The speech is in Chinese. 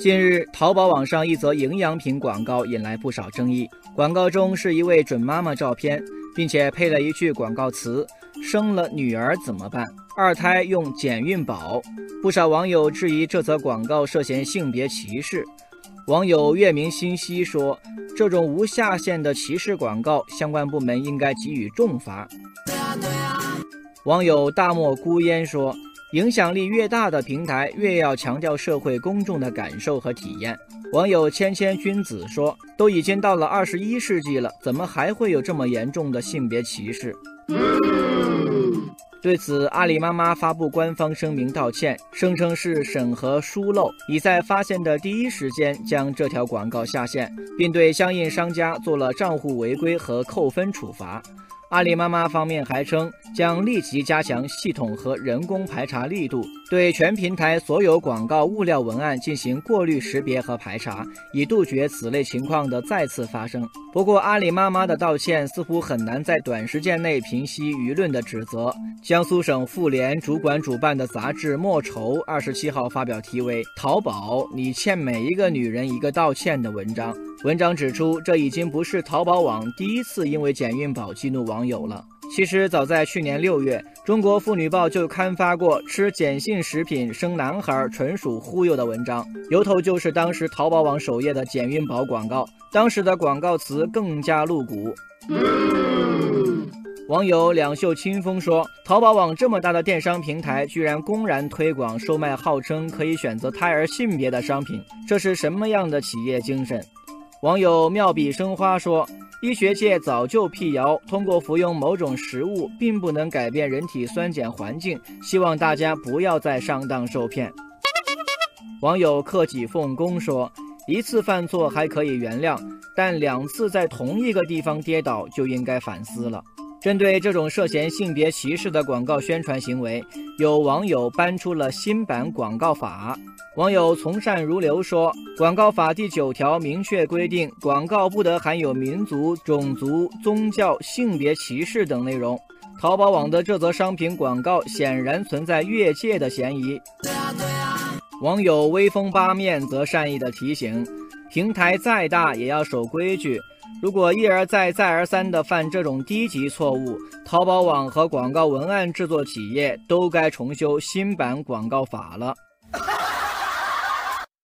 近日，淘宝网上一则营养品广告引来不少争议。广告中是一位准妈妈照片，并且配了一句广告词：“生了女儿怎么办？二胎用减孕宝。”不少网友质疑这则广告涉嫌性别歧视。网友月明星稀说：“这种无下限的歧视广告，相关部门应该给予重罚。”网友大漠孤烟说。影响力越大的平台，越要强调社会公众的感受和体验。网友谦谦君子说：“都已经到了二十一世纪了，怎么还会有这么严重的性别歧视？”对此，阿里妈妈发布官方声明道歉，声称是审核疏漏，已在发现的第一时间将这条广告下线，并对相应商家做了账户违规和扣分处罚。阿里妈妈方面还称，将立即加强系统和人工排查力度，对全平台所有广告物料文案进行过滤识别和排查，以杜绝此类情况的再次发生。不过，阿里妈妈的道歉似乎很难在短时间内平息舆论的指责。江苏省妇联主管主办的杂志《莫愁》二十七号发表题为《淘宝，你欠每一个女人一个道歉》的文章。文章指出，这已经不是淘宝网第一次因为减孕宝激怒网友了。其实，早在去年六月，中国妇女报就刊发过“吃碱性食品生男孩纯属忽悠”的文章，由头就是当时淘宝网首页的减孕宝广告。当时的广告词更加露骨。网友两袖清风说：“淘宝网这么大的电商平台，居然公然推广售卖号称可以选择胎儿性别的商品，这是什么样的企业精神？”网友妙笔生花说：“医学界早就辟谣，通过服用某种食物并不能改变人体酸碱环境，希望大家不要再上当受骗。”网友克己奉公说：“一次犯错还可以原谅，但两次在同一个地方跌倒就应该反思了。”针对这种涉嫌性别歧视的广告宣传行为，有网友搬出了新版广告法。网友从善如流说：“广告法第九条明确规定，广告不得含有民族、种族、宗教、性别歧视等内容。”淘宝网的这则商品广告显然存在越界的嫌疑。网友威风八面则善意的提醒：“平台再大也要守规矩。”如果一而再、再而三地犯这种低级错误，淘宝网和广告文案制作企业都该重修新版广告法了。